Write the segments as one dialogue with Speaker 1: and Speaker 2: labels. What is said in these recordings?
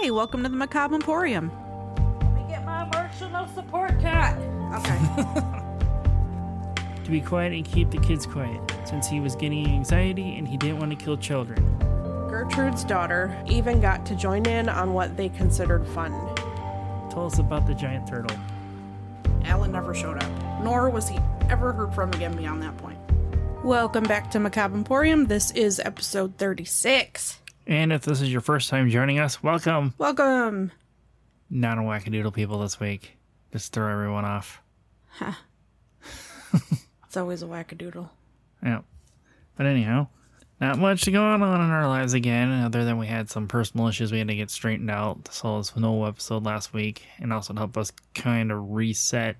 Speaker 1: Hi, welcome to the Macabre Emporium.
Speaker 2: Let me get my emotional support cat.
Speaker 1: Okay.
Speaker 3: to be quiet and keep the kids quiet, since he was getting anxiety and he didn't want to kill children.
Speaker 4: Gertrude's daughter even got to join in on what they considered fun.
Speaker 3: Tell us about the giant turtle.
Speaker 1: Alan never showed up, nor was he ever heard from again beyond that point. Welcome back to Macabre Emporium. This is episode 36.
Speaker 3: And if this is your first time joining us, welcome.
Speaker 1: Welcome.
Speaker 3: Not a wackadoodle people this week. Just throw everyone off. Ha.
Speaker 1: It's always a wackadoodle.
Speaker 3: Yeah. But anyhow, not much going on in our lives again, other than we had some personal issues we had to get straightened out. So this no episode last week, and also to help us kind of reset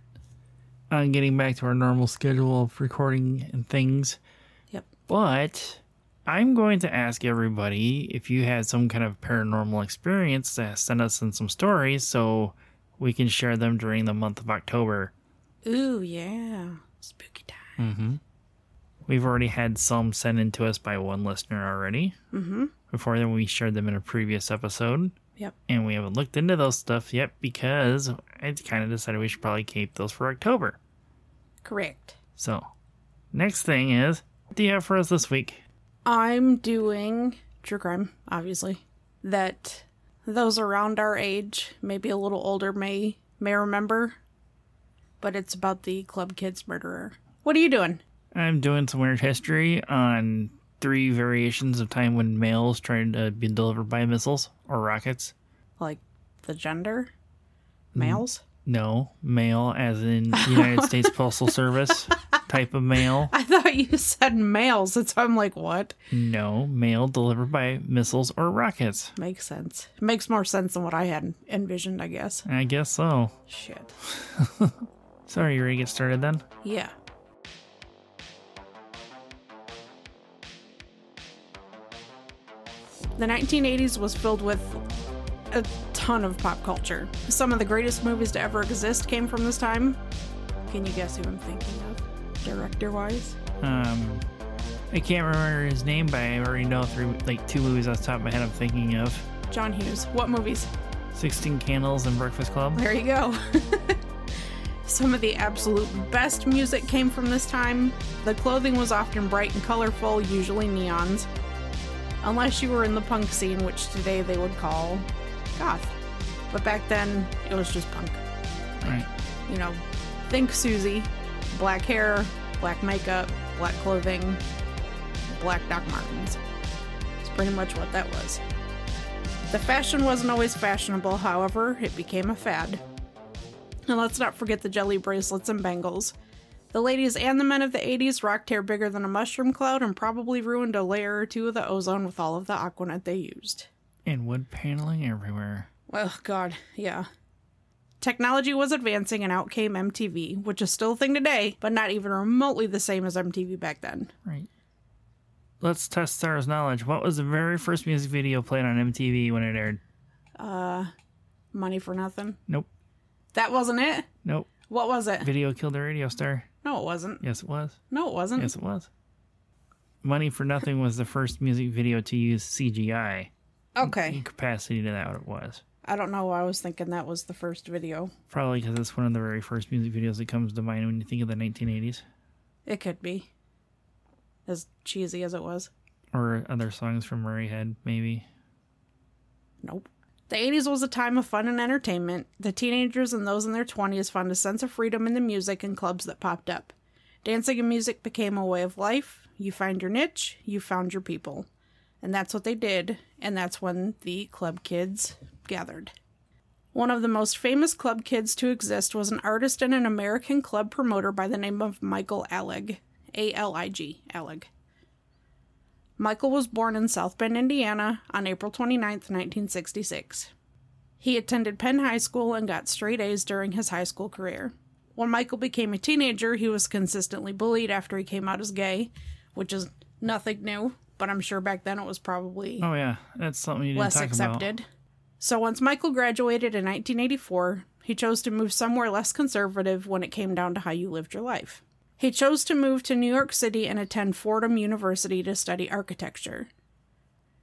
Speaker 3: on getting back to our normal schedule of recording and things.
Speaker 1: Yep.
Speaker 3: But I'm going to ask everybody if you had some kind of paranormal experience to send us in some stories so we can share them during the month of October.
Speaker 1: Ooh, yeah. Spooky time. Mm-hmm.
Speaker 3: We've already had some sent in to us by one listener already. Mm-hmm. Before then, we shared them in a previous episode.
Speaker 1: Yep.
Speaker 3: And we haven't looked into those stuff yet because I kind of decided we should probably keep those for October.
Speaker 1: Correct.
Speaker 3: So, next thing is, what do you have for us this week?
Speaker 1: I'm doing true crime, obviously. That those around our age, maybe a little older, may may remember. But it's about the club kids murderer. What are you doing?
Speaker 3: I'm doing some weird history on three variations of time when males tried to be delivered by missiles or rockets.
Speaker 1: Like the gender? Mm, males?
Speaker 3: No, mail as in United States Postal Service type of mail.
Speaker 1: I thought you said mails. and so I'm like, what?
Speaker 3: No, mail delivered by missiles or rockets.
Speaker 1: Makes sense. Makes more sense than what I had envisioned, I guess.
Speaker 3: I guess so.
Speaker 1: Shit.
Speaker 3: So, are you ready to get started then?
Speaker 1: Yeah. The 1980s was filled with a ton of pop culture. Some of the greatest movies to ever exist came from this time. Can you guess who I'm thinking of, director wise?
Speaker 3: Um, I can't remember his name, but I already know three, like two movies off the top of my head I'm thinking of
Speaker 1: John Hughes. What movies?
Speaker 3: 16 Candles and Breakfast Club.
Speaker 1: There you go. Some of the absolute best music came from this time. The clothing was often bright and colorful, usually neons. Unless you were in the punk scene, which today they would call goth. But back then, it was just punk.
Speaker 3: Right.
Speaker 1: You know, think Susie, black hair, black makeup, black clothing, black Doc Martens. It's pretty much what that was. The fashion wasn't always fashionable, however, it became a fad. And let's not forget the jelly bracelets and bangles. The ladies and the men of the 80s rocked hair bigger than a mushroom cloud and probably ruined a layer or two of the ozone with all of the Aquanet they used.
Speaker 3: And wood paneling everywhere.
Speaker 1: Well, God, yeah. Technology was advancing and out came MTV, which is still a thing today, but not even remotely the same as MTV back then.
Speaker 3: Right. Let's test Sarah's knowledge. What was the very first music video played on MTV when it aired?
Speaker 1: Uh, Money for nothing.
Speaker 3: Nope.
Speaker 1: That wasn't it?
Speaker 3: Nope.
Speaker 1: What was it?
Speaker 3: Video killed the radio star.
Speaker 1: No, it wasn't.
Speaker 3: Yes, it was.
Speaker 1: No, it wasn't.
Speaker 3: Yes, it was. Money for Nothing was the first music video to use CGI.
Speaker 1: Okay.
Speaker 3: In capacity to that, what it was.
Speaker 1: I don't know why I was thinking that was the first video.
Speaker 3: Probably because it's one of the very first music videos that comes to mind when you think of the 1980s.
Speaker 1: It could be. As cheesy as it was.
Speaker 3: Or other songs from Murray Head, maybe.
Speaker 1: Nope. The 80s was a time of fun and entertainment. The teenagers and those in their 20s found a sense of freedom in the music and clubs that popped up. Dancing and music became a way of life. You find your niche, you found your people. And that's what they did, and that's when the club kids gathered. One of the most famous club kids to exist was an artist and an American club promoter by the name of Michael Alig. A L I G, Alig. Michael was born in South Bend, Indiana on April 29, 1966. He attended Penn High School and got straight A's during his high school career. When Michael became a teenager, he was consistently bullied after he came out as gay, which is nothing new, but I'm sure back then it was probably
Speaker 3: Oh, yeah. That's something you didn't
Speaker 1: less accepted. So once Michael graduated in 1984, he chose to move somewhere less conservative when it came down to how you lived your life. He chose to move to New York City and attend Fordham University to study architecture.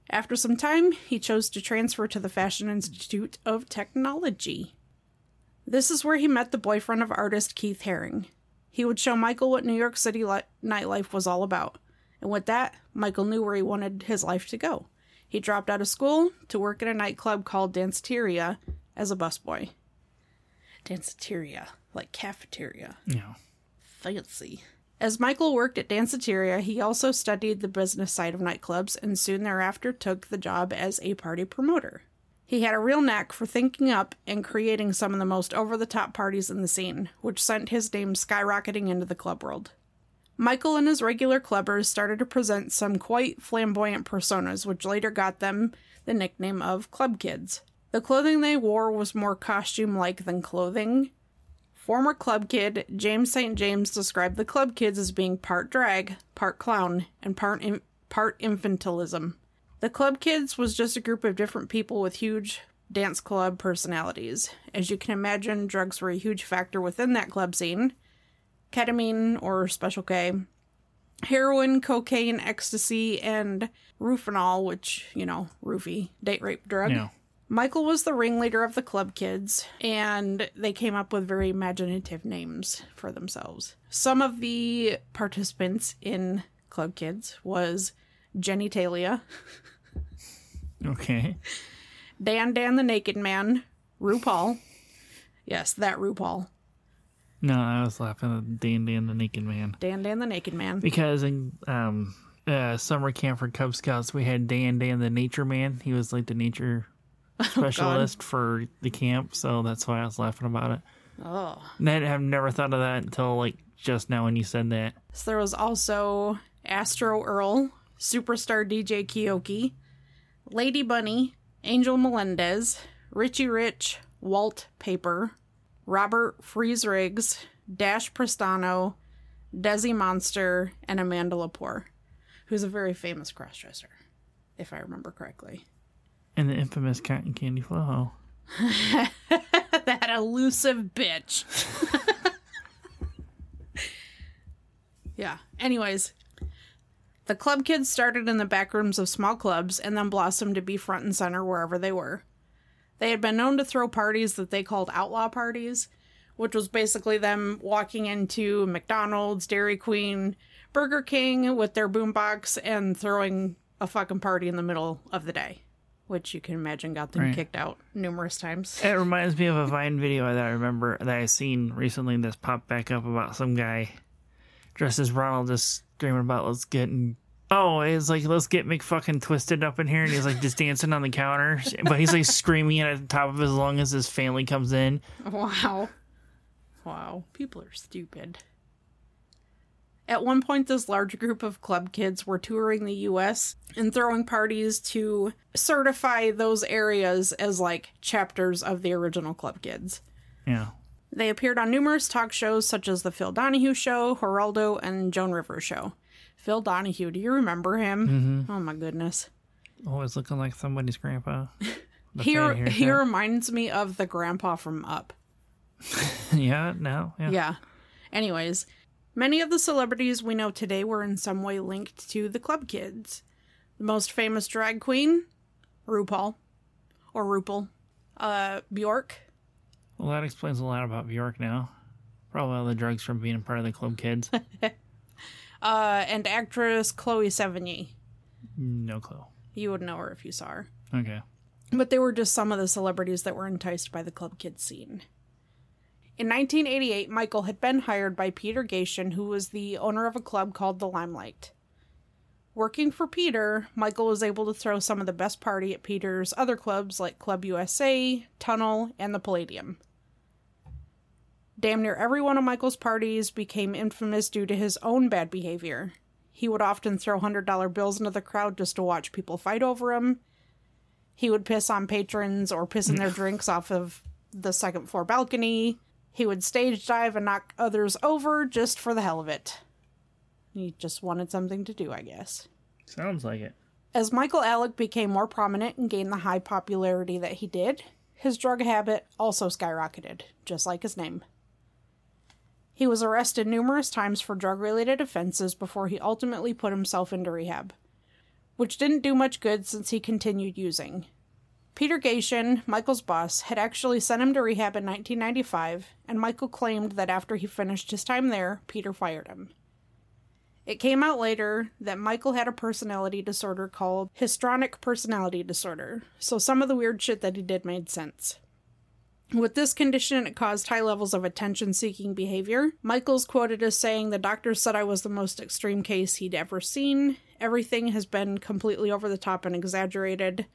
Speaker 1: After some time, he chose to transfer to the Fashion Institute of Technology. This is where he met the boyfriend of artist Keith Haring. He would show Michael what New York City li- nightlife was all about. And with that, Michael knew where he wanted his life to go. He dropped out of school to work at a nightclub called Danceteria as a busboy. Danceteria, like cafeteria.
Speaker 3: Yeah.
Speaker 1: Fancy. As Michael worked at Danceteria, he also studied the business side of nightclubs and soon thereafter took the job as a party promoter. He had a real knack for thinking up and creating some of the most over the top parties in the scene, which sent his name skyrocketing into the club world. Michael and his regular clubbers started to present some quite flamboyant personas, which later got them the nickname of Club Kids. The clothing they wore was more costume like than clothing. Former club kid James St. James described the club kids as being part drag, part clown, and part in- part infantilism. The club kids was just a group of different people with huge dance club personalities. As you can imagine, drugs were a huge factor within that club scene. Ketamine or Special K, heroin, cocaine, ecstasy, and rufinol, which, you know, roofie, date rape drug.
Speaker 3: Yeah.
Speaker 1: Michael was the ringleader of the club kids, and they came up with very imaginative names for themselves. Some of the participants in Club Kids was Jenny Talia,
Speaker 3: Okay.
Speaker 1: Dan Dan the Naked Man, RuPaul. Yes, that RuPaul.
Speaker 3: No, I was laughing at Dan Dan the Naked Man.
Speaker 1: Dan Dan the Naked Man.
Speaker 3: Because in um, uh, summer camp for Cub Scouts, we had Dan Dan the Nature Man. He was like the nature specialist for the camp, so that's why I was laughing about it.
Speaker 1: Oh.
Speaker 3: And I have never thought of that until like just now when you said that.
Speaker 1: So there was also Astro Earl, Superstar DJ Keoki, Lady Bunny, Angel Melendez, Richie Rich, Walt Paper, Robert Freeze Riggs Dash Prestano, Desi Monster, and Amanda Lepore, who's a very famous crossdresser, if I remember correctly.
Speaker 3: And the infamous Cotton Candy Flow.
Speaker 1: that elusive bitch. yeah. Anyways, the club kids started in the back rooms of small clubs and then blossomed to be front and center wherever they were. They had been known to throw parties that they called outlaw parties, which was basically them walking into McDonald's, Dairy Queen, Burger King with their boombox and throwing a fucking party in the middle of the day, which you can imagine got them
Speaker 3: Right.
Speaker 1: kicked out numerous times.
Speaker 3: It reminds me of a Vine video that I remember that I seen recently that's popped back up about some guy dressed as Ronald just screaming about let's get and oh it's like let's get McFucking twisted up in here and he's like just dancing on the counter but he's like screaming at the top of his lungs as his family comes in.
Speaker 1: Wow. Wow. People are stupid. At one point, this large group of club kids were touring the US and throwing parties to certify those areas as like chapters of the original club kids.
Speaker 3: Yeah.
Speaker 1: They appeared on numerous talk shows such as The Phil Donahue Show, Geraldo, and Joan Rivers Show. Phil Donahue, do you remember him? Oh my goodness.
Speaker 3: Always looking like somebody's grandpa.
Speaker 1: He, he reminds me of the grandpa from Up.
Speaker 3: yeah, no. Yeah.
Speaker 1: Yeah. Anyways, many of the celebrities we know today were in some way linked to the club kids. The most famous drag queen, RuPaul, or RuPaul, uh, Bjork,
Speaker 3: Well that explains a lot about Bjork now. Probably all the drugs from being a part of the club kids.
Speaker 1: uh, and actress Chloe Sevigny.
Speaker 3: no clue.
Speaker 1: You would know her if you saw her.
Speaker 3: Okay.
Speaker 1: But they were just some of the celebrities that were enticed by the club kids scene. In 1988, Michael had been hired by Peter Gatien, who was the owner of a club called the Limelight. Working for Peter, Michael was able to throw some of the best party at Peter's other clubs like Club USA, Tunnel, and the Palladium. Damn near every one of Michael's parties became infamous due to his own bad behavior. He would often throw $100 bills into the crowd just to watch people fight over him. He would piss on patrons or piss in their drinks off of the second floor balcony. He would stage dive and knock others over just for the hell of it. He just wanted something to do, I guess.
Speaker 3: Sounds like it.
Speaker 1: As Michael Alig became more prominent and gained the high popularity that he did, his drug habit also skyrocketed, just like his name. He was arrested numerous times for drug related offenses before he ultimately put himself into rehab. which didn't do much good since he continued using. Peter Gatien, Michael's boss, had actually sent him to rehab in 1995, and Michael claimed that after he finished his time there, Peter fired him. It came out later that Michael had a personality disorder called histrionic personality disorder, so some of the weird shit that he did made sense. With this condition, it caused high levels of attention seeking behavior. Michael's quoted as saying, The doctors said I was the most extreme case he'd ever seen. Everything has been completely over the top and exaggerated.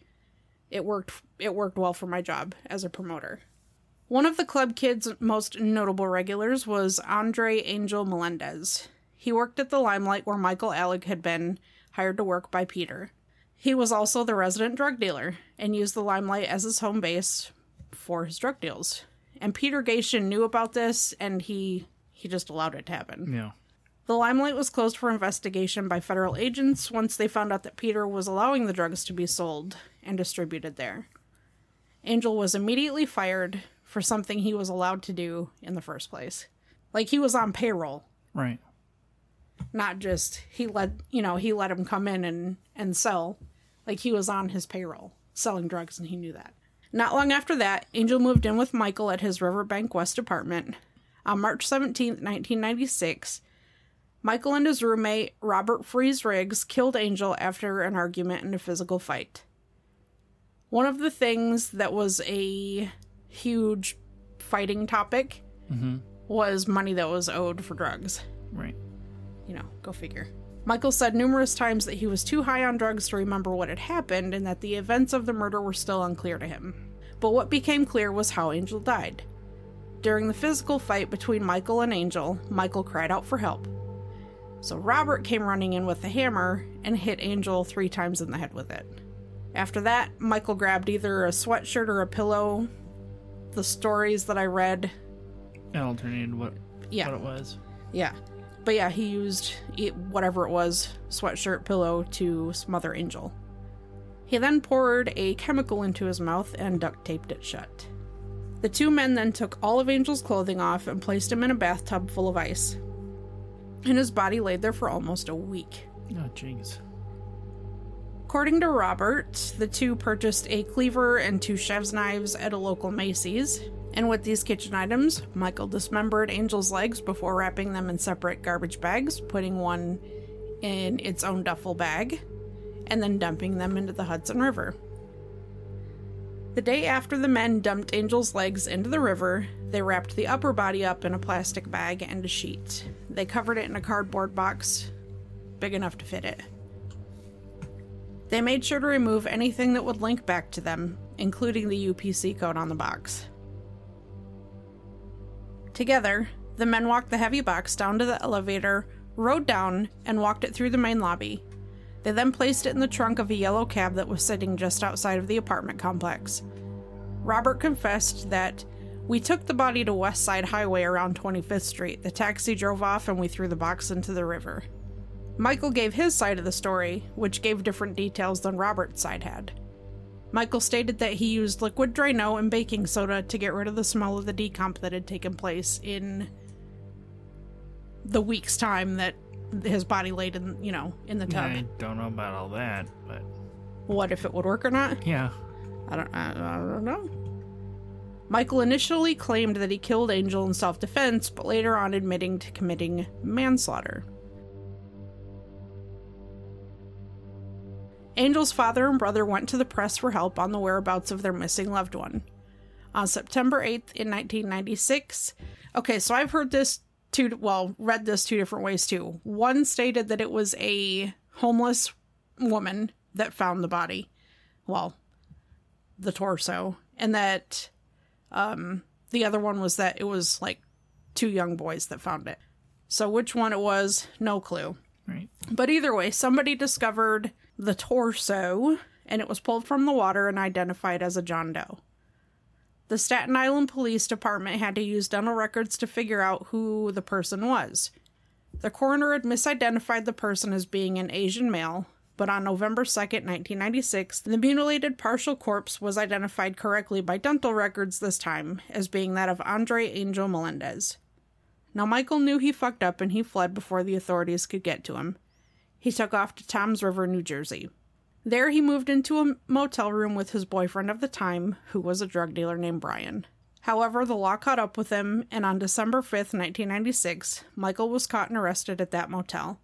Speaker 1: It worked it worked well for my job as a promoter. One of the club kids' most notable regulars was Andre Angel Melendez. He worked at the Limelight where Michael Alig had been hired to work by Peter. He was also the resident drug dealer and used the Limelight as his home base for his drug deals. And Peter Gatien knew about this and he he just allowed it to happen.
Speaker 3: Yeah.
Speaker 1: The Limelight was closed for investigation by federal agents once they found out that Peter was allowing the drugs to be sold and distributed there. Angel was immediately fired for something he was allowed to do in the first place. Like he was on payroll,
Speaker 3: Right.
Speaker 1: not just he let you know he let him come in and and sell. Like he was on his payroll selling drugs, and he knew that. Not long after that, Angel moved in with Michael at his Riverbank West apartment. On March 17th, 1996, Michael and his roommate, Robert Freeze Riggs, killed Angel after an argument and a physical fight. One of the things that was a huge fighting topic mm-hmm. was money that was owed for drugs.
Speaker 3: Right.
Speaker 1: You know, go figure. Michael said numerous times that he was too high on drugs to remember what had happened and that the events of the murder were still unclear to him. But what became clear was how Angel died. During the physical fight between Michael and Angel, Michael cried out for help. So Robert came running in with a hammer and hit Angel three times in the head with it. After that, Michael grabbed either a sweatshirt or a pillow. The stories that I read
Speaker 3: It alternated what
Speaker 1: Yeah.
Speaker 3: what it was.
Speaker 1: yeah. But yeah, he used it, whatever it was, sweatshirt pillow to smother Angel. He then poured a chemical into his mouth and duct taped it shut. The two men then took all of Angel's clothing off and placed him in a bathtub full of ice. And his body laid there for almost a week.
Speaker 3: Oh jeez.
Speaker 1: According to Robert, the two purchased a cleaver and two chef's knives at a local Macy's. And with these kitchen items, Michael dismembered Angel's legs before wrapping them in separate garbage bags, putting one in its own duffel bag, and then dumping them into the Hudson River. The day after the men dumped Angel's legs into the river, they wrapped the upper body up in a plastic bag and a sheet. They covered it in a cardboard box big enough to fit it. They made sure to remove anything that would link back to them, including the UPC code on the box. Together, the men walked the heavy box down to the elevator, rode down, and walked it through the main lobby. They then placed it in the trunk of a yellow cab that was sitting just outside of the apartment complex. Robert confessed that we took the body to West Side Highway around 25th Street. The taxi drove off and we threw the box into the river. Michael gave his side of the story, which gave different details than Robert's side had. Michael stated that he used liquid Drano and baking soda to get rid of the smell of the decomp that had taken place in the week's time that his body laid in, you know, in the tub.
Speaker 3: I don't know about all that, but
Speaker 1: What if it would work or not?
Speaker 3: yeah.
Speaker 1: I don't, I, I don't know. Michael initially claimed that he killed Angel in self defense, but later on admitting to committing manslaughter. Angel's father and brother went to the press for help on the whereabouts of their missing loved one. On September 8th in 1996, okay, so I've heard this two, well, read this two different ways too. One stated that it was a homeless woman that found the body. Well, the torso, and that um, the other one was that it was like two young boys that found it. So which one it was, no clue.
Speaker 3: Right.
Speaker 1: But either way, somebody discovered the torso and it was pulled from the water and identified as a John Doe. The Staten Island Police Department had to use dental records to figure out who the person was. The coroner had misidentified the person as being an Asian male, but on November 2nd, 1996, the mutilated partial corpse was identified correctly by dental records this time as being that of Andre Angel Melendez. Now, Michael knew he fucked up and he fled before the authorities could get to him. He took off to Toms River, New Jersey. There, he moved into a motel room with his boyfriend of the time, who was a drug dealer named Brian. However, the law caught up with him, and on December 5th, 1996, Michael was caught and arrested at that motel.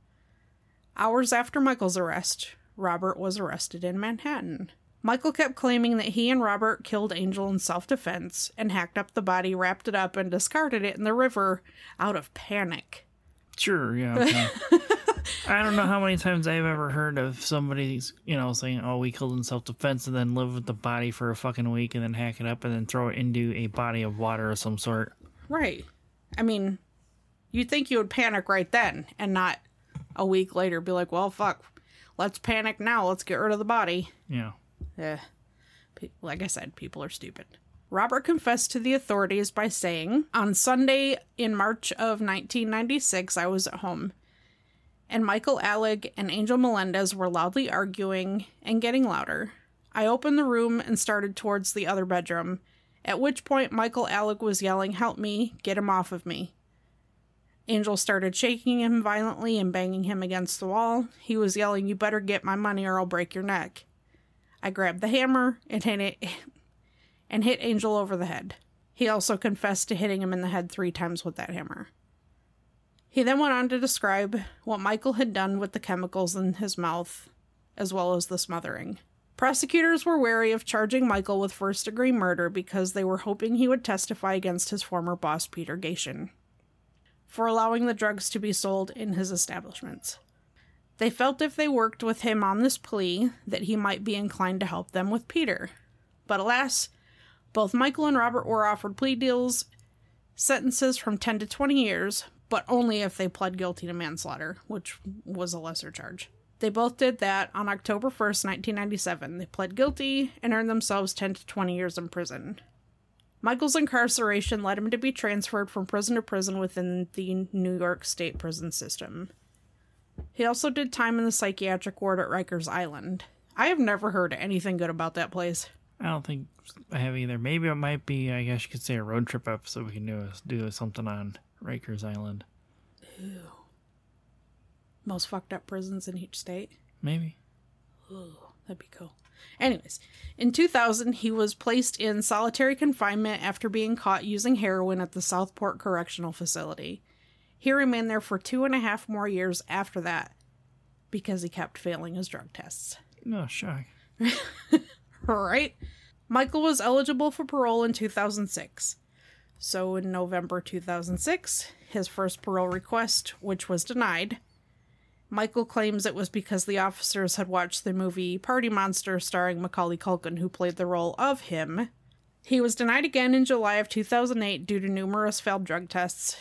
Speaker 1: Hours after Michael's arrest, Robert was arrested in Manhattan. Michael kept claiming that he and Robert killed Angel in self defense and hacked up the body, wrapped it up, and discarded it in the river out of panic.
Speaker 3: Sure, yeah. okay. I don't know how many times I've ever heard of somebody's, you know, saying, "Oh, we killed in self-defense," and then live with the body for a fucking week, and then hack it up, and then throw it into a body of water of some sort.
Speaker 1: Right. I mean, you'd think you would panic right then and not a week later be like, well, fuck, let's panic now. Let's get rid of the body.
Speaker 3: Yeah.
Speaker 1: Eh. Pe- Like I said, people are stupid. Robert confessed to the authorities by saying, On Sunday in March of 1996, I was at home, and Michael Alig and Angel Melendez were loudly arguing and getting louder. I opened the room and started towards the other bedroom, at which point Michael Alig was yelling, Help me, get him off of me. Angel started shaking him violently and banging him against the wall. He was yelling, You better get my money or I'll break your neck. I grabbed the hammer and hit it and hit Angel over the head. He also confessed to hitting him in the head three times with that hammer. He then went on to describe what Michael had done with the chemicals in his mouth, as well as the smothering. Prosecutors were wary of charging Michael with first degree murder because they were hoping he would testify against his former boss, Peter Gatien, for allowing the drugs to be sold in his establishments. They felt if they worked with him on this plea that he might be inclined to help them with Peter. But alas, both Michael and Robert were offered plea deals, sentences from 10 to 20 years, but only if they pled guilty to manslaughter, which was a lesser charge. They both did that on October 1st, 1997. They pled guilty and earned themselves 10 to 20 years in prison. Michael's incarceration led him to be transferred from prison to prison within the New York State prison system. He also did time in the psychiatric ward at Rikers Island. I have never heard anything good about that place.
Speaker 3: I don't think I have either. Maybe it might be, I guess you could say, a road trip episode we can do do something on Rikers Island.
Speaker 1: Most fucked up prisons in each state.
Speaker 3: Maybe.
Speaker 1: That'd be cool. Anyways, in 2000, he was placed in solitary confinement after being caught using heroin at the Southport Correctional Facility. He remained there for two and a half more years after that because he kept failing his drug tests.
Speaker 3: No shock.
Speaker 1: Right? Michael was eligible for parole in 2006. So in November 2006, his first parole request, which was denied, Michael claims it was because the officers had watched the movie Party Monster starring Macaulay Culkin, who played the role of him. He was denied again in July of 2008 due to numerous failed drug tests.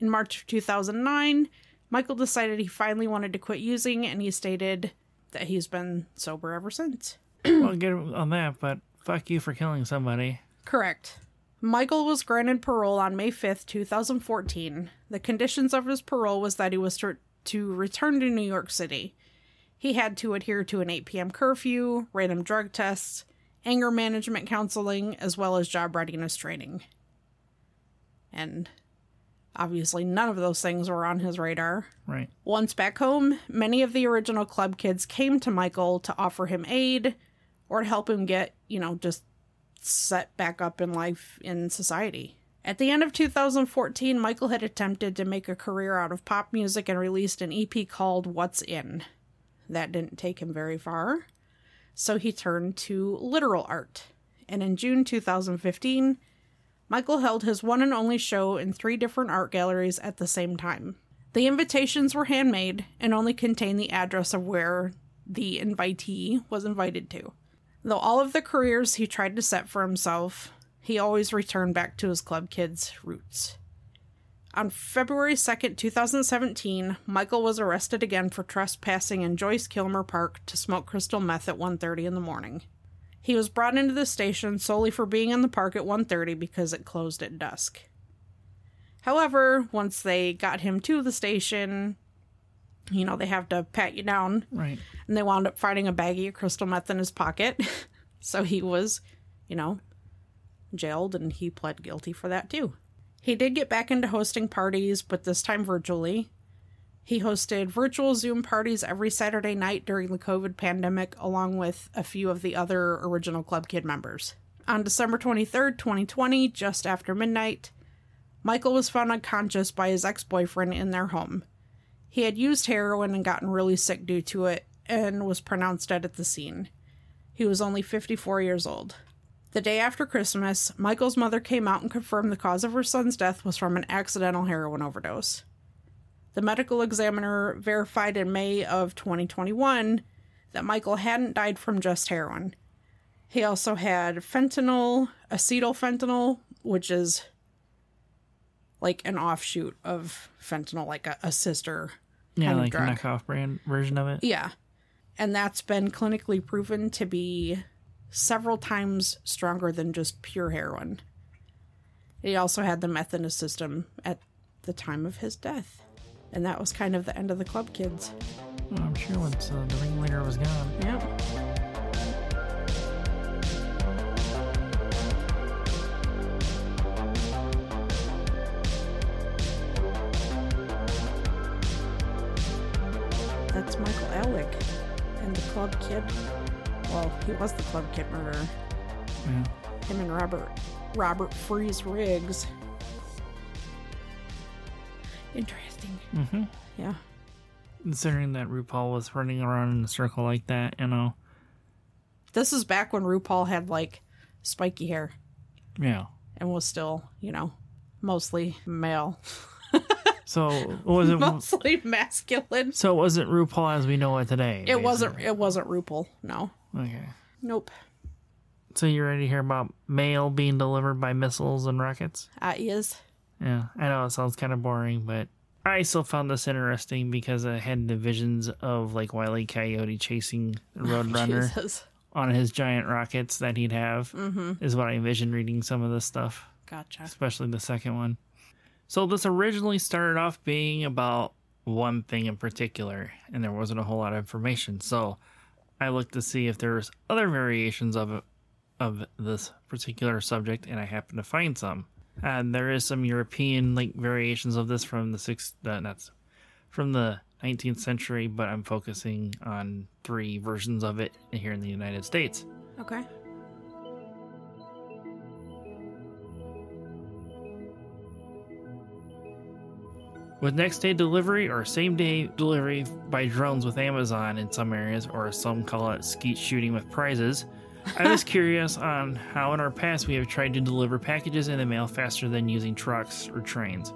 Speaker 1: In March of 2009, Michael decided he finally wanted to quit using, and he stated that he's been sober ever since.
Speaker 3: well, get on that, but fuck you for killing somebody.
Speaker 1: Correct. Michael was granted parole on May 5th, 2014. The conditions of his parole was that he was to, to return to New York City. He had to adhere to an 8 p.m. curfew, random drug tests, anger management counseling, as well as job readiness training. And obviously, none of those things were on his radar.
Speaker 3: Right.
Speaker 1: Once back home, many of the original club kids came to Michael to offer him aid or to help him get, you know, just set back up in life in society. At the end of 2014, Michael had attempted to make a career out of pop music and released an EP called What's In. That didn't take him very far, so he turned to literal art. And in June 2015, Michael held his one and only show in three different art galleries at the same time. The invitations were handmade and only contained the address of where the invitee was invited to. Though all of the careers he tried to set for himself, he always returned back to his club kids' roots. On February 2nd, 2017, Michael was arrested again for trespassing in Joyce Kilmer Park to smoke crystal meth at 1:30 in the morning. He was brought into the station solely for being in the park at 1:30 because it closed at dusk. However, once they got him to the station, you know, they have to pat you down
Speaker 3: Right.
Speaker 1: and they wound up finding a baggie of crystal meth in his pocket. so he was, you know, jailed and he pled guilty for that too. He did get back into hosting parties, but this time virtually. He hosted virtual Zoom parties every Saturday night during the COVID pandemic, along with a few of the other original Club Kid members. On December 23rd, 2020, just after midnight, Michael was found unconscious by his ex boyfriend in their home. He had used heroin and gotten really sick due to it and was pronounced dead at the scene. He was only 54 years old. The day after Christmas, Michael's mother came out and confirmed the cause of her son's death was from an accidental heroin overdose. The medical examiner verified in May of 2021 that Michael hadn't died from just heroin. He also had fentanyl, acetylfentanyl, which is like an offshoot of fentanyl, like a, a sister.
Speaker 3: Yeah, like a
Speaker 1: drug.
Speaker 3: knockoff brand version of it.
Speaker 1: Yeah. And that's been clinically proven to be several times stronger than just pure heroin. He also had the meth in his system at the time of his death. And that was kind of the end of the club kids.
Speaker 3: Well, I'm sure once uh, the ringleader was gone.
Speaker 1: Yeah. That's Michael Alig and the club kid. Well, he was the club kid murderer.
Speaker 3: Yeah.
Speaker 1: Him and Robert Robert Freeze Riggs. Interesting.
Speaker 3: Mm-hmm.
Speaker 1: Yeah.
Speaker 3: Considering that RuPaul was running around in a circle like that, you know.
Speaker 1: This is back when RuPaul had like spiky hair
Speaker 3: Yeah.
Speaker 1: and was still, you know, mostly male.
Speaker 3: So was it?
Speaker 1: mostly masculine.
Speaker 3: so it wasn't RuPaul as we know it today.
Speaker 1: It wasn't it wasn't RuPaul. No.
Speaker 3: Okay.
Speaker 1: Nope.
Speaker 3: So you ready to hear about mail being delivered by missiles and rockets?
Speaker 1: Uh is.
Speaker 3: Yeah, I know it sounds kind of boring, but I still found this interesting because I had the visions of like Wiley E. Coyote chasing the Roadrunner
Speaker 1: Jesus.
Speaker 3: on his giant rockets that he'd have. Mm-hmm. Is what I envisioned reading some of this stuff,
Speaker 1: Gotcha.
Speaker 3: especially the second one. So this originally started off being about one thing in particular, and there wasn't a whole lot of information. So I looked to see if there's other variations of of this particular subject, and I happened to find some. And there is some European like variations of this from the six uh, from the 19th century, but I'm focusing on three versions of it here in the United States.
Speaker 1: Okay.
Speaker 3: With next day delivery or same day delivery by drones with Amazon in some areas, or some call it skeet shooting with prizes, I was curious on how in our past we have tried to deliver packages in the mail faster than using trucks or trains.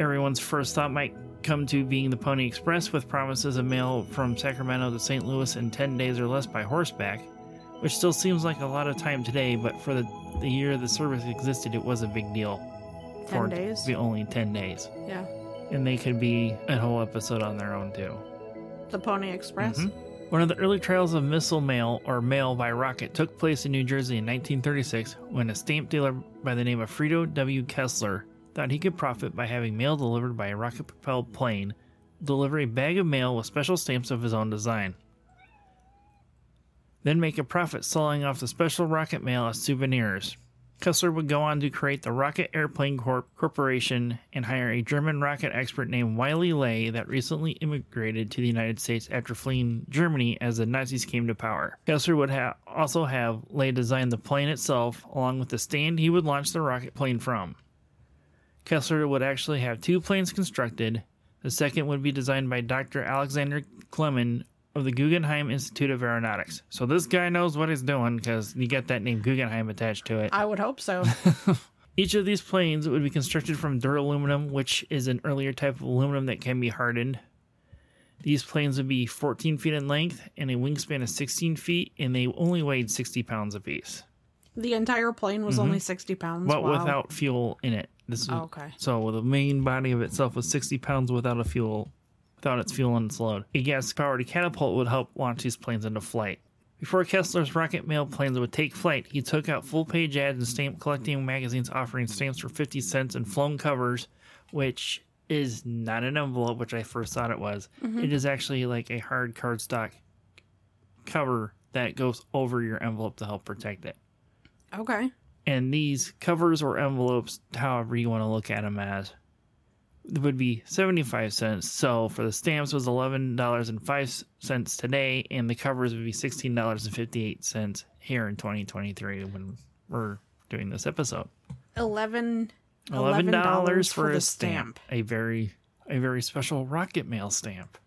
Speaker 3: Everyone's first thought might come to being the Pony Express with promises of mail from Sacramento to St. Louis in 10 days or less by horseback, which still seems like a lot of time today, but for the, the year the service existed, it was a big deal.
Speaker 1: 10
Speaker 3: For
Speaker 1: days?
Speaker 3: Be only 10 days
Speaker 1: Yeah.
Speaker 3: And they could be a whole episode on their own too.
Speaker 1: The Pony Express.
Speaker 3: Mhm. One of the early trials of missile mail or mail by rocket took place in New Jersey in 1936 when a stamp dealer by the name of Frito W. Kessler thought he could profit by having mail delivered by a rocket propelled plane, deliver a bag of mail with special stamps of his own design. Then make a profit selling off the special rocket mail as souvenirs. Kessler would go on to create the Rocket Airplane Corp. Corporation and hire a German rocket expert named Wiley Ley that recently immigrated to the United States after fleeing Germany as the Nazis came to power. Kessler would ha- also have Ley design the plane itself, along with the stand he would launch the rocket plane from. Kessler would actually have two planes constructed. The second would be designed by Dr. Alexander Klemin of the Guggenheim Institute of Aeronautics. So this guy knows what he's doing because you get that name Guggenheim attached to it.
Speaker 1: I would hope so.
Speaker 3: Each of these planes would be constructed from duraluminum, which is an earlier type of aluminum that can be hardened. These planes would be 14 feet in length and a wingspan of 16 feet, and they only weighed 60 pounds apiece.
Speaker 1: the entire plane was only mm-hmm. 60 pounds.
Speaker 3: but
Speaker 1: wow.
Speaker 3: without fuel in it. This is,
Speaker 1: Oh, okay.
Speaker 3: So the main body of itself was 60 pounds without a fuel, without its fuel and its load. A gas-powered catapult would help launch these planes into flight. Before Kessler's rocket mail planes would take flight, he took out full-page ads and stamp collecting magazines offering stamps for 50 cents and flown covers, which is not an envelope, which I first thought it was. Mm-hmm. It is actually like a hard cardstock cover that goes over your envelope to help protect it
Speaker 1: Okay.
Speaker 3: and these covers or envelopes, however you want to look at them as, would be 75 cents. So for the stamps was $11.05 today, and the covers would be $16.58 here in 2023 when we're doing this episode.
Speaker 1: Eleven.
Speaker 3: $11,
Speaker 1: $11
Speaker 3: for,
Speaker 1: the
Speaker 3: a stamp. A very a very special rocket mail stamp.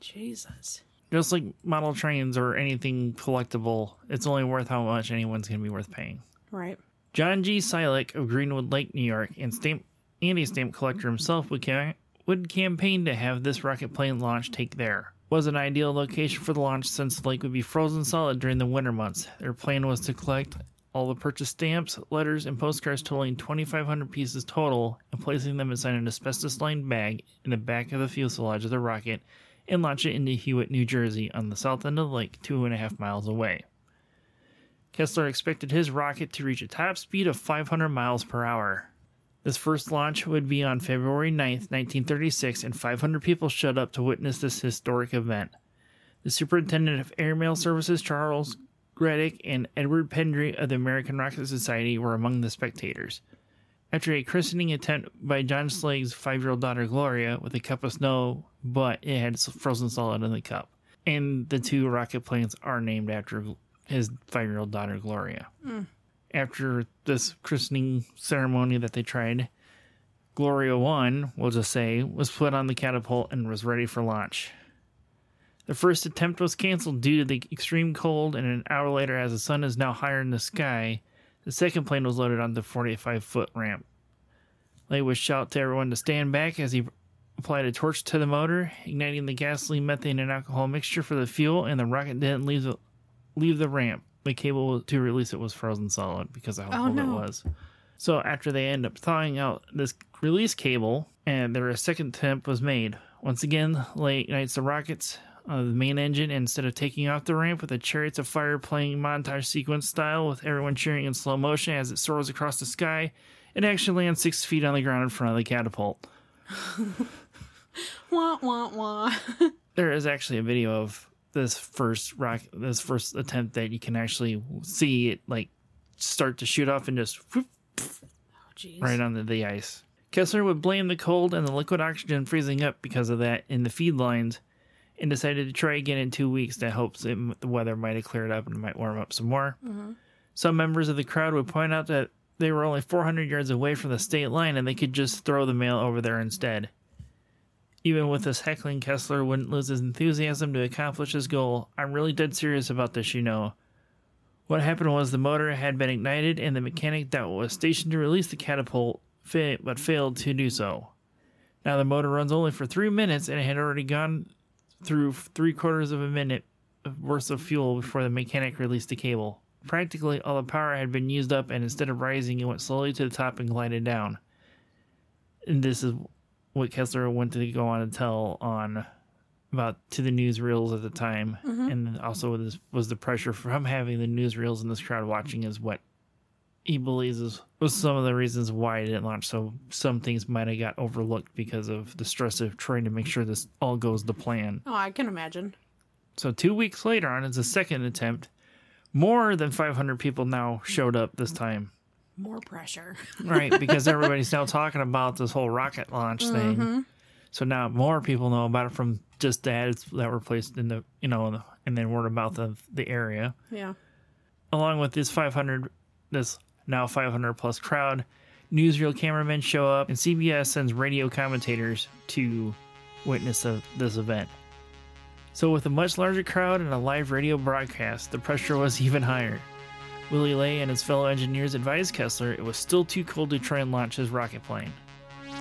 Speaker 1: Jesus.
Speaker 3: Just like model trains or anything collectible, it's only worth how much anyone's going to be worth paying.
Speaker 1: Right.
Speaker 3: John G. Silik of Greenwood Lake, New York, and stamp anti-stamp collector himself would, ca- would campaign to have this rocket plane launch take there. Was an ideal location for the launch since the lake would be frozen solid during the winter months. Their plan was to collect all the purchased stamps, letters, and postcards totaling 2,500 pieces total and placing them inside an asbestos-lined bag in the back of the fuselage of the rocket and launch it into Hewitt, New Jersey on the south end of the lake, two and a half miles away. Kessler expected his rocket to reach a top speed of 500 miles per hour. This first launch would be on February 9th, 1936, and 500 people showed up to witness this historic event. The superintendent of airmail services, Charles Gredick, and Edward Pendray of the American Rocket Society were among the spectators. After a christening attempt by John Slage's five year old daughter Gloria with a cup of snow, but it had frozen solid in the cup. And the two rocket planes are named after his five year old daughter Gloria. Hmm. After this christening ceremony that they tried, Gloria 1, we'll just say, was put on the catapult and was ready for launch. The first attempt was canceled due to the extreme cold, and an hour later, as the sun is now higher in the sky, the second plane was loaded on the 45 foot ramp. Ley would shout to everyone to stand back as he applied a torch to the motor, igniting the gasoline, methane, and alcohol mixture for the fuel, and the rocket didn't leave the, leave the ramp. The cable to release it was frozen solid because of how
Speaker 1: Oh,
Speaker 3: cold it
Speaker 1: no.
Speaker 3: was. So after they end up thawing out this release cable, and their second attempt was made. Once again, Ley ignites the rockets on the main engine, instead of taking off the ramp with the chariots of fire playing montage sequence style with everyone cheering in slow motion as it soars across the sky, it actually lands six feet on the ground in front of the catapult.
Speaker 1: Wah wah wah.
Speaker 3: There is actually a video of this first rock, this first attempt that you can actually see it like start to shoot off and just whoop,
Speaker 1: Oh,
Speaker 3: right onto the ice. Kessler would blame the cold and the liquid oxygen freezing up because of that in the feed lines and decided to try again in two weeks in hopes that the weather might have cleared up and might warm up some more. Mm-hmm. Some members of the crowd would point out that they were only 400 yards away from the state line and they could just throw the mail over there instead. Even with this heckling, Kessler wouldn't lose his enthusiasm to accomplish his goal. I'm really dead serious about this, you know. What happened was the motor had been ignited and the mechanic that was stationed to release the catapult fa- but failed to do so. Now the motor runs only for three minutes and it had already gone through three quarters of a minute worth of fuel before the mechanic released the cable. Practically all the power had been used up and instead of rising it went slowly to the top and glided down. And this is what Kessler went to go on and tell on about to the newsreels at the time, mm-hmm. and also this was the pressure from having the newsreels and this crowd watching is what he believes is was some of the reasons why it didn't launch. So some things might have got overlooked because of the stress of trying to make sure this all goes to plan.
Speaker 1: Oh, I can imagine.
Speaker 3: So two weeks later, on his second attempt, more than 500 people now showed up this time.
Speaker 1: More pressure.
Speaker 3: right? Because everybody's now talking about this whole rocket launch thing. Mm-hmm. So now more people know about it from just the ads that were placed in the, you know, and then word about the the area.
Speaker 1: Yeah.
Speaker 3: Along with this 500, this now 500 plus crowd, newsreel cameramen show up, and CBS sends radio commentators to witness of this event. So with a much larger crowd and a live radio broadcast, the pressure was even higher. Willy Ley and his fellow engineers advised Kessler it was still too cold to try and launch his rocket plane.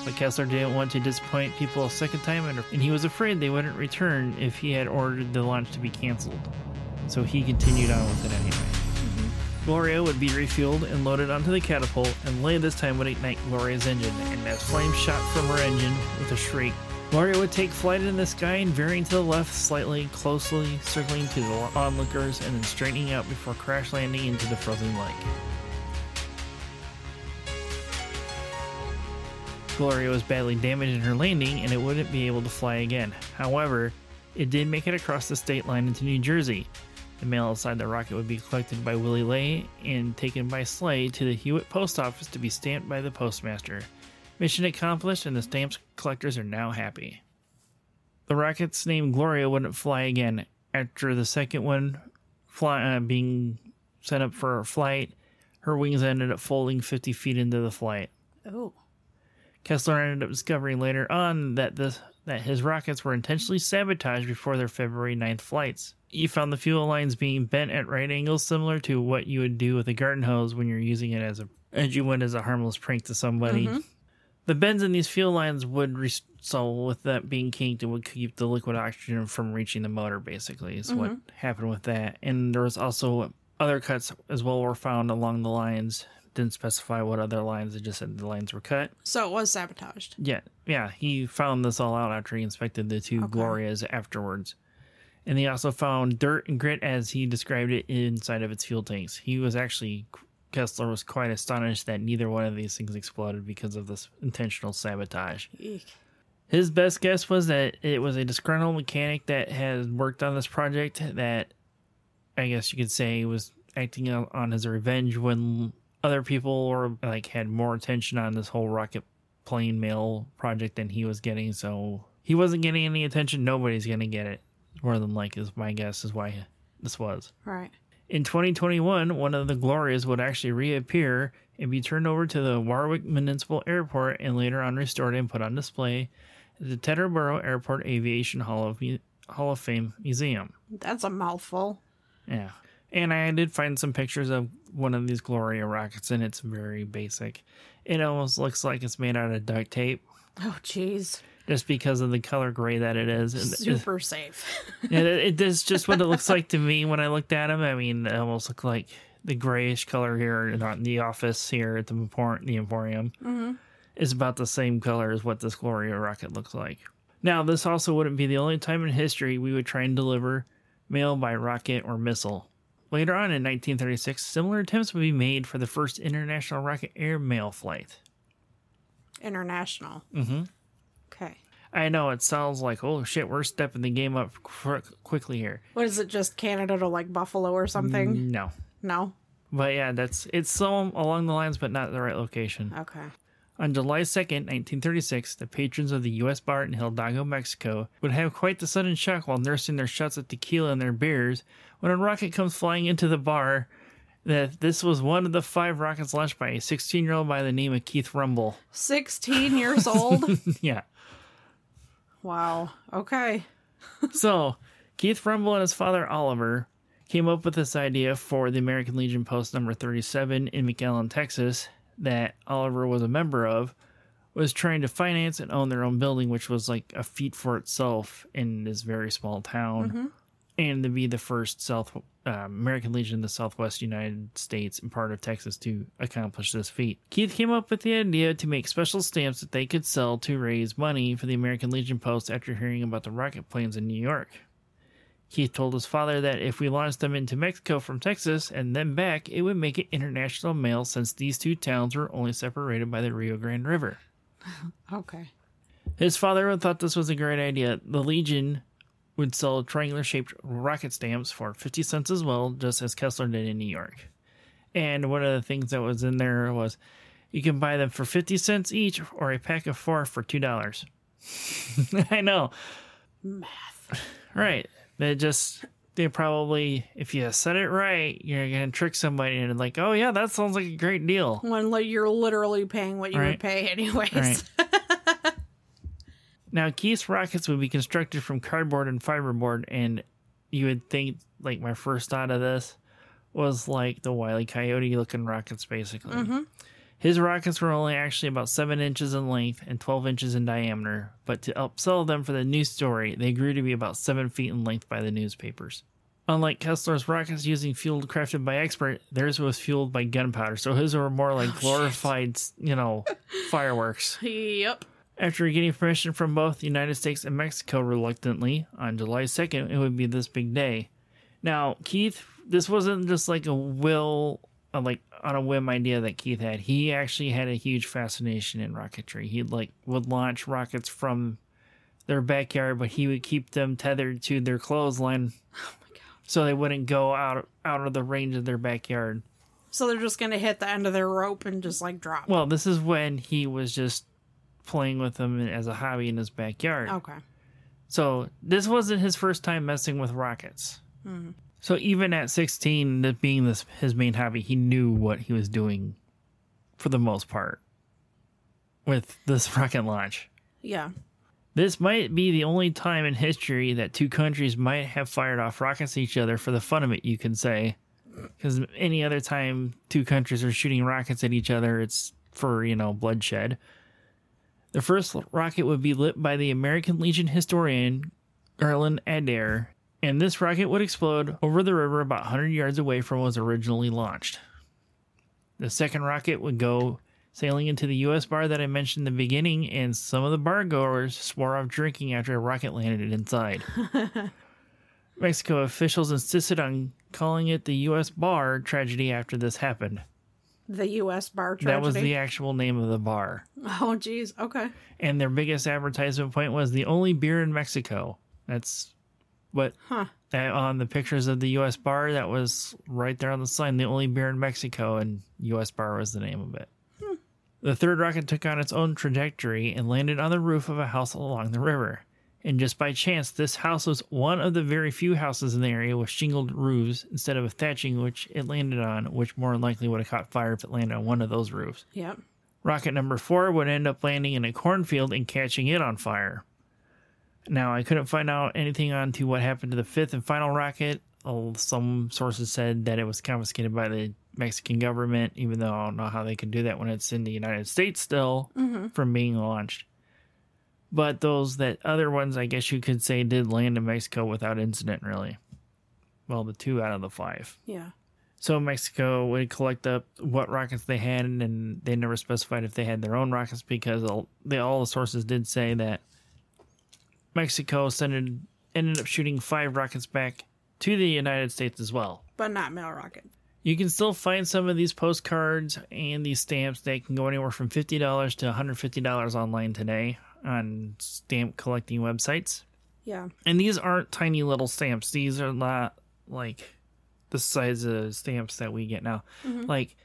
Speaker 3: But Kessler didn't want to disappoint people a second time, and he was afraid they wouldn't return if he had ordered the launch to be canceled. So he continued on with it anyway. Mm-hmm. Gloria would be refueled and loaded onto the catapult, and Ley this time would ignite Gloria's engine, and as flames shot from her engine with a shriek, Gloria would take flight in the sky and veering to the left slightly, closely circling to the onlookers, and then straightening out before crash landing into the frozen lake. Gloria was badly damaged in her landing and it wouldn't be able to fly again. However, it did make it across the state line into New Jersey. The mail inside the rocket would be collected by Willy Ley and taken by sleigh to the Hewitt post office to be stamped by the postmaster. Mission accomplished, and the stamps collectors are now happy. The rockets named Gloria wouldn't fly again after the second one fly, uh, being sent up for a flight. Her wings ended up folding 50 feet into the flight.
Speaker 1: Oh.
Speaker 3: Kessler ended up discovering later on that the that his rockets were intentionally sabotaged before their February 9th flights. He found the fuel lines being bent at right angles, similar to what you would do with a garden hose when you're using it as a as you would as a harmless prank to somebody. The bends in these fuel lines would res- so with that being kinked, it would keep the liquid oxygen from reaching the motor. Basically, is what mm-hmm. happened with that. And there was also other cuts as well were found along the lines. Didn't specify what other lines. It just said the lines were cut.
Speaker 1: So it was sabotaged.
Speaker 3: Yeah, yeah. He found this all out after he inspected the two Glorias afterwards. And he also found dirt and grit, as he described it, inside of its fuel tanks. He was actually, Kessler was quite astonished that neither one of these things exploded because of this intentional sabotage.
Speaker 1: Eek.
Speaker 3: His best guess was that it was a disgruntled mechanic that had worked on this project that I guess you could say was acting on on his revenge when other people were like had more attention on this whole rocket plane mail project than he was getting. So he wasn't getting any attention. Nobody's gonna get it. More than like is my guess is why this was.
Speaker 1: Right.
Speaker 3: In 2021, one of the Glorias would actually reappear and be turned over to the Warwick Municipal Airport and later on restored and put on display at the Teterboro Airport Aviation Hall of, Mu- Hall of Fame Museum.
Speaker 1: That's a mouthful.
Speaker 3: Yeah. And I did find some pictures of one of these Gloria rockets, and it's very basic. It almost looks like it's made out of duct tape
Speaker 1: Oh, jeez.
Speaker 3: Just because of the color gray that it is. And it-
Speaker 1: Super safe.
Speaker 3: it, it is just what it looks like to me when I looked at them. I mean, it almost looked like the grayish color here in the office here at the, Empor- the Emporium is about the same color as what this Gloria rocket looks like. Now, this also wouldn't be the only time in history we would try and deliver mail by rocket or missile. Later on in 1936, similar attempts would be made for the first international rocket air mail flight.
Speaker 1: International.
Speaker 3: Mhm. I know it sounds like, oh shit, we're stepping the game up qu- quickly here.
Speaker 1: What is it? Just Canada to like Buffalo or something?
Speaker 3: Mm, no.
Speaker 1: No.
Speaker 3: But yeah, that's it's so along the lines, but not the right location.
Speaker 1: Okay.
Speaker 3: On July 2nd, 1936, the patrons of the U.S. bar in Hidalgo, Mexico, would have quite the sudden shock while nursing their shots of tequila and their beers when a rocket comes flying into the bar. That this was one of the five rockets launched by a 16 year old by the name of Keith Rumbel.
Speaker 1: 16 years old?
Speaker 3: yeah.
Speaker 1: Wow. Okay.
Speaker 3: So, Keith Rumbel and his father Oliver came up with this idea for the American Legion Post number 37 in McAllen, Texas, that Oliver was a member of, was trying to finance and own their own building, which was like a feat for itself in this very small town, mm-hmm. and to be the first South uh, American Legion in the Southwest United States and part of Texas to accomplish this feat. Keith came up with the idea to make special stamps that they could sell to raise money for the American Legion Post after hearing about the rocket planes in New York. Keith told his father that if we launched them into Mexico from Texas and then back, it would make it international mail since these two towns were only separated by the Rio Grande River.
Speaker 1: Okay.
Speaker 3: His father thought this was a great idea. The Legion would sell triangular shaped rocket stamps for 50 cents as well, just as Kessler did in New York. And one of the things that was in there was you can buy them for 50 cents each or a pack of four for $2. I know.
Speaker 1: Math.
Speaker 3: Right. They just they probably if you said it right, you're gonna trick somebody and like, oh yeah, that sounds like a great deal.
Speaker 1: When like, you're literally paying what you
Speaker 3: Right.
Speaker 1: would pay anyways.
Speaker 3: Right. now Keith's rockets would be constructed from cardboard and fiberboard, and you would think like my first thought of this was like the Wile E. Coyote looking rockets, basically. Mm-hmm. His rockets were only actually about seven inches in length and 12 inches in diameter, but to upsell them for the news story, they grew to be about seven feet in length by the newspapers. Unlike Kessler's rockets using fuel crafted by expert, theirs was fueled by gunpowder, so his were more like oh, glorified, you know, fireworks.
Speaker 1: Yep.
Speaker 3: After getting permission from both the United States and Mexico reluctantly, on July 2nd, it would be this big day. Now, Keith, this wasn't just like a will, uh, like on a whim idea that Keith had. He actually had a huge fascination in rocketry. He like would launch rockets from their backyard, but he would keep them tethered to their clothesline, so they wouldn't go out out of the range of their backyard.
Speaker 1: So they're just gonna hit the end of their rope and just like drop.
Speaker 3: Well, this is when he was just playing with them as a hobby in his backyard.
Speaker 1: Okay.
Speaker 3: So this wasn't his first time messing with rockets. Mm-hmm. So even at 16, that being this his main hobby, he knew what he was doing for the most part with this rocket launch.
Speaker 1: Yeah.
Speaker 3: This might be the only time in history that two countries might have fired off rockets at each other for the fun of it, you can say. Because any other time two countries are shooting rockets at each other, it's for, you know, bloodshed. The first rocket would be lit by the American Legion historian Garland Adair, and this rocket would explode over the river about 100 yards away from where it was originally launched. The second rocket would go sailing into the U.S. bar that I mentioned in the beginning, and some of the bar goers swore off drinking after a rocket landed inside. Mexico officials insisted on calling it the U.S. bar tragedy after this happened.
Speaker 1: The U.S. bar tragedy.
Speaker 3: That was the actual name of the bar.
Speaker 1: Oh, geez. Okay.
Speaker 3: And their biggest advertisement point was the only beer in Mexico. That's what
Speaker 1: Huh.
Speaker 3: that on the pictures of the U.S. bar that was right there on the sign. The only beer in Mexico, and U.S. bar was the name of it. Hmm. The third rocket took on its own trajectory and landed on the roof of a house along the river. And just by chance, this house was one of the very few houses in the area with shingled roofs instead of a thatching, which it landed on, which more than likely would have caught fire if it landed on one of those roofs.
Speaker 1: Yep.
Speaker 3: Rocket number four would end up landing in a cornfield and catching it on fire. Now, I couldn't find out anything on to what happened to the fifth and final rocket. Some sources said that it was confiscated by the Mexican government, even though I don't know how they can do that when it's in the United States still mm-hmm. from being launched. But those that other ones, I guess you could say, did land in Mexico without incident, really. Well, the two out of the five.
Speaker 1: Yeah.
Speaker 3: So Mexico would collect up what rockets they had, and they never specified if they had their own rockets because all, they, all the sources did say that Mexico sent, ended up shooting five rockets back to the United States as well.
Speaker 1: But not mail rockets.
Speaker 3: You can still find some of these postcards and these stamps. They can go anywhere from $50 to $150 online today on stamp collecting websites.
Speaker 1: Yeah.
Speaker 3: And these aren't tiny little stamps. These are not like the size of stamps that we get now. Mm-hmm. Like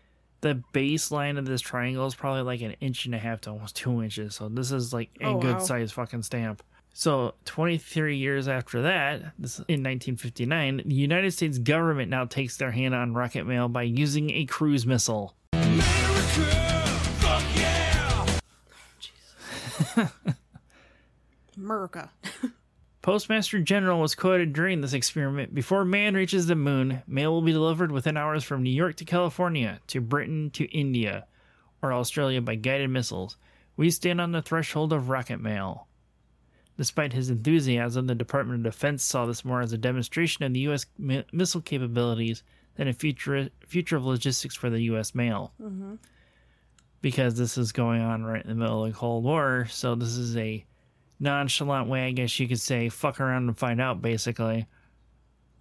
Speaker 3: the baseline of this triangle is probably like an inch and a half to almost two inches. So this is like a
Speaker 1: Oh,
Speaker 3: good
Speaker 1: wow.
Speaker 3: size fucking stamp. So 23 years after that, this in 1959, the United States government now takes their hand on rocket mail by using a cruise missile.
Speaker 1: America.
Speaker 3: Postmaster General was quoted during this experiment Before man reaches the moon, mail will be delivered within hours from New York to California, to Britain to India, or Australia by guided missiles. We stand on the threshold of rocket mail. Despite his enthusiasm, the Department of Defense saw this more as a demonstration of the U.S. mi- missile capabilities than a future, future of logistics for the U.S. mail. Mm-hmm. Because this is going on right in the middle of the Cold War, so this is a nonchalant way, I guess you could say, fuck around and find out, basically,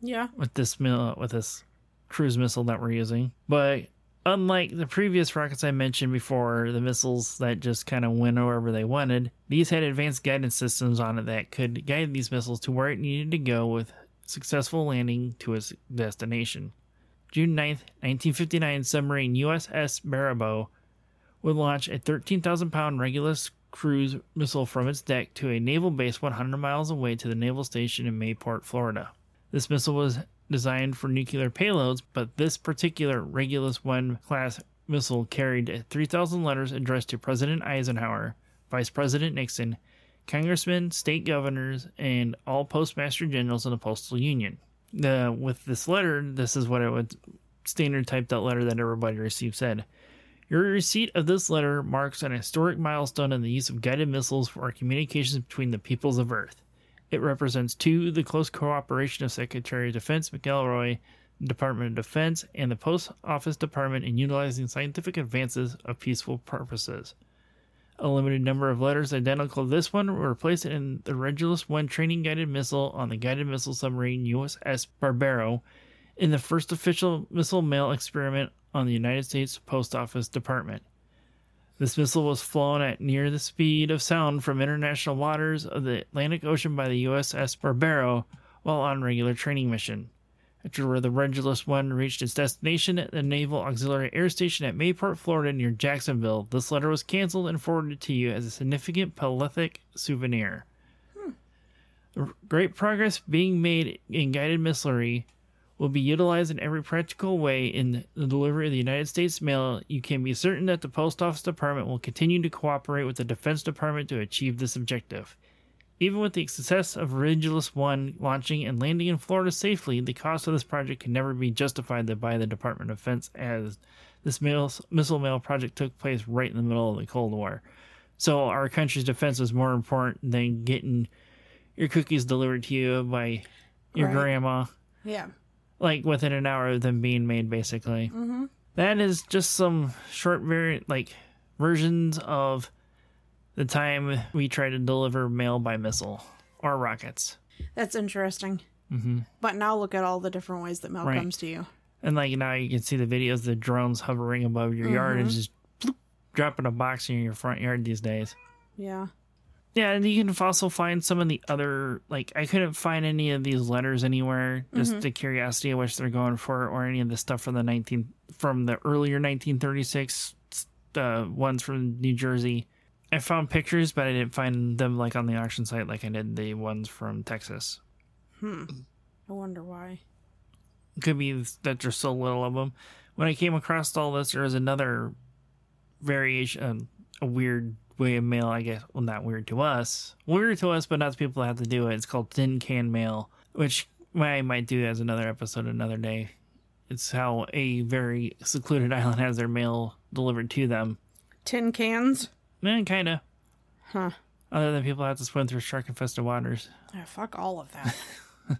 Speaker 1: Yeah.
Speaker 3: with this mil- with this cruise missile that we're using. But unlike the previous rockets I mentioned before, the missiles that just kind of went wherever they wanted, these had advanced guidance systems on it that could guide these missiles to where it needed to go with successful landing to its destination. June 9th, 1959, submarine USS Barbero would launch a 13,000 pound Regulus cruise missile from its deck to a naval base 100 miles away to the naval station in Mayport, Florida. This missile was designed for nuclear payloads, but this particular Regulus 1 class missile carried 3,000 letters addressed to President Eisenhower, Vice President Nixon, congressmen, state governors, and all postmaster generals in the Postal Union. With this letter, this is what it would standard typed out letter that everybody received said. Your receipt of this letter marks an historic milestone in the use of guided missiles for communications between the peoples of Earth. It represents, two, the close cooperation of Secretary of Defense McElroy, Department of Defense, and the Post Office Department in utilizing scientific advances of peaceful purposes. A limited number of letters identical to this one were placed in the Regulus 1 training guided missile on the guided missile submarine USS Barbero in the first official missile mail experiment on the United States Post Office Department. This missile was flown at near the speed of sound from international waters of the Atlantic Ocean by the USS Barbero while on regular training mission. After the Regulus One reached its destination at the Naval Auxiliary Air Station at Mayport, Florida, near Jacksonville, this letter was canceled and forwarded to you as a significant philatelic souvenir. Hmm. Great progress being made in guided missilery will be utilized in every practical way in the delivery of the United States mail. You can be certain that the Post Office Department will continue to cooperate with the Defense Department to achieve this objective. Even with the success of Regulus One launching and landing in Florida safely, the cost of this project can never be justified by the Department of Defense as this missile mail project took place right in the middle of the Cold War. So our country's defense was more important than getting your cookies delivered to you by your
Speaker 1: Right.
Speaker 3: grandma
Speaker 1: Yeah.
Speaker 3: Like within an hour of them being made basically mm-hmm. is just some short variant like versions of the time we try to deliver mail by missile or rockets
Speaker 1: That's interesting. Mm-hmm. But now look at all the different ways that mail
Speaker 3: Right.
Speaker 1: comes to you.
Speaker 3: and like now you can see the videos the drones hovering above your yard and just bloop, dropping a box in your front yard these days
Speaker 1: Yeah.
Speaker 3: Yeah and you can also find some of the other like i couldn't find any of these letters anywhere just the curiosity of which they're going for or any of the stuff from the 19 from the earlier 1936 uh, ones from new jersey i found pictures but i didn't find them like on the auction site like i did the ones from texas Hmm.
Speaker 1: I wonder why.
Speaker 3: could be that there's so little of them when i came across all this there was another variation a weird way of mail i guess well not weird to us weird to us but not to people that have to do it it's called tin can mail which i might do as another episode another day it's how a very secluded island has their mail delivered to them
Speaker 1: Tin cans?
Speaker 3: Eh, and kind of
Speaker 1: Huh.
Speaker 3: other than people have to swim through shark infested waters
Speaker 1: Yeah, fuck all of that.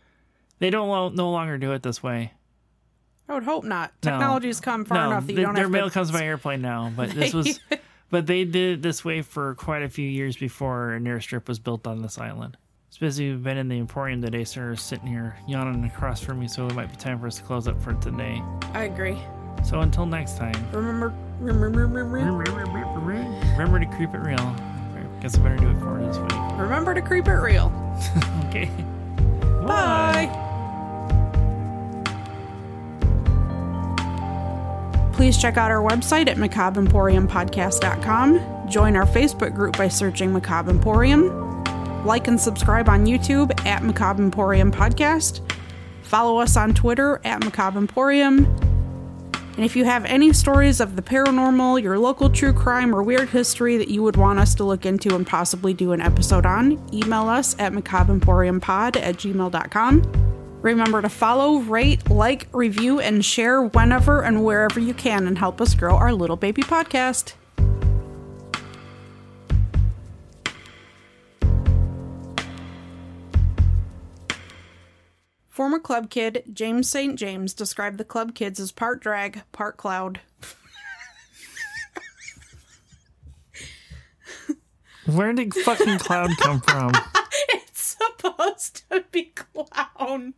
Speaker 3: they don't lo- no longer do it this way
Speaker 1: I would hope not.
Speaker 3: No.
Speaker 1: Technology's come far enough that you don't have their
Speaker 3: mail
Speaker 1: to...
Speaker 3: comes by airplane now, but this was, but they did it this way for quite a few years before an airstrip was built on this island. It's busy. we've been in the Emporium today, sir, sitting here yawning across from me, so it might be time for us to close up for today.
Speaker 1: I agree.
Speaker 3: So until next time,
Speaker 1: Remember, remember, remember,
Speaker 3: remember to creep it real. I guess I better do it for this week.
Speaker 1: remember to creep it real.
Speaker 3: Okay.
Speaker 1: Bye. Please check out our website at macabreemporiumpodcast.com. Join our Facebook group by searching Macabre Emporium. Like and subscribe on YouTube at Macabre Emporium Podcast. Follow us on Twitter at Macabre Emporium. And if you have any stories of the paranormal, your local true crime, or weird history that you would want us to look into and possibly do an episode on, email us at macabreemporiumpod at gmail.com. Remember to follow, rate, like, review, and share whenever and wherever you can and help us grow our little baby podcast. Former club kid James St. James described the club kids as part drag, part cloud.
Speaker 3: Where did fucking cloud come from?
Speaker 1: It's supposed to be clown.